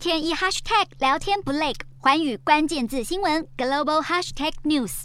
天一 hashtag 聊天不累，环宇关键字新闻 global hashtag news。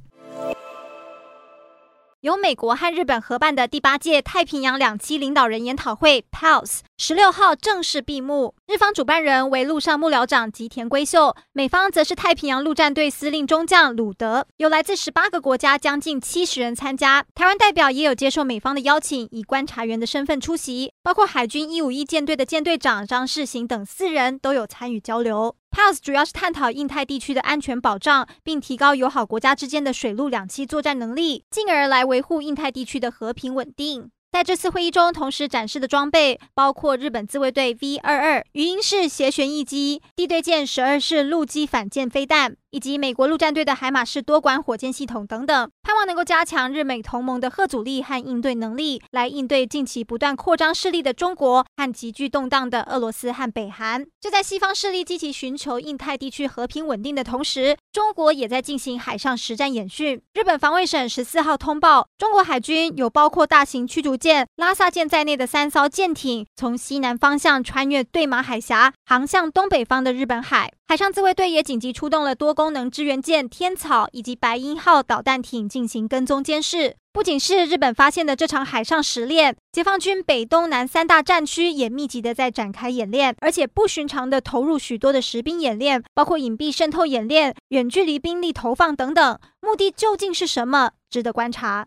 由美国和日本合办的第八届太平洋两栖领导人研讨会 （PALS） 十六号正式闭幕。日方主办人为陆上幕僚长吉田圭秀，美方则是太平洋陆战队司令中将鲁德。有来自十八个国家将近七十人参加，台湾代表也有接受美方的邀请，以观察员的身份出席，包括海军一五一舰队的舰队长张世行等四人都有参与交流。PALS 主要是探讨印太地区的安全保障，并提高友好国家之间的水陆两栖作战能力，进而来维护印太地区的和平稳定。在这次会议中，同时展示的装备包括日本自卫队 V 二二鱼鹰式斜旋翼机、地对舰十二式陆基反舰飞弹。以及美国陆战队的海马式多管火箭系统等等，盼望能够加强日美同盟的核阻力和应对能力，来应对近期不断扩张势力的中国和急剧动荡的俄罗斯和北韩。就在西方势力积极寻求印太地区和平稳定的同时，中国也在进行海上实战演训。日本防卫省十四号通报，中国海军有包括大型驱逐舰拉萨舰在内的三艘舰艇，从西南方向穿越对马海峡，航向东北方的日本海。海上自卫队也紧急出动了多功能支援舰“天草”以及“白鹰号”导弹艇进行跟踪监视。不仅是日本发现的这场海上实练，解放军北、东、南三大战区也密集的在展开演练，而且不寻常的投入许多的实兵演练，包括隐蔽渗透演练、远距离兵力投放等等。目的究竟是什么？值得观察。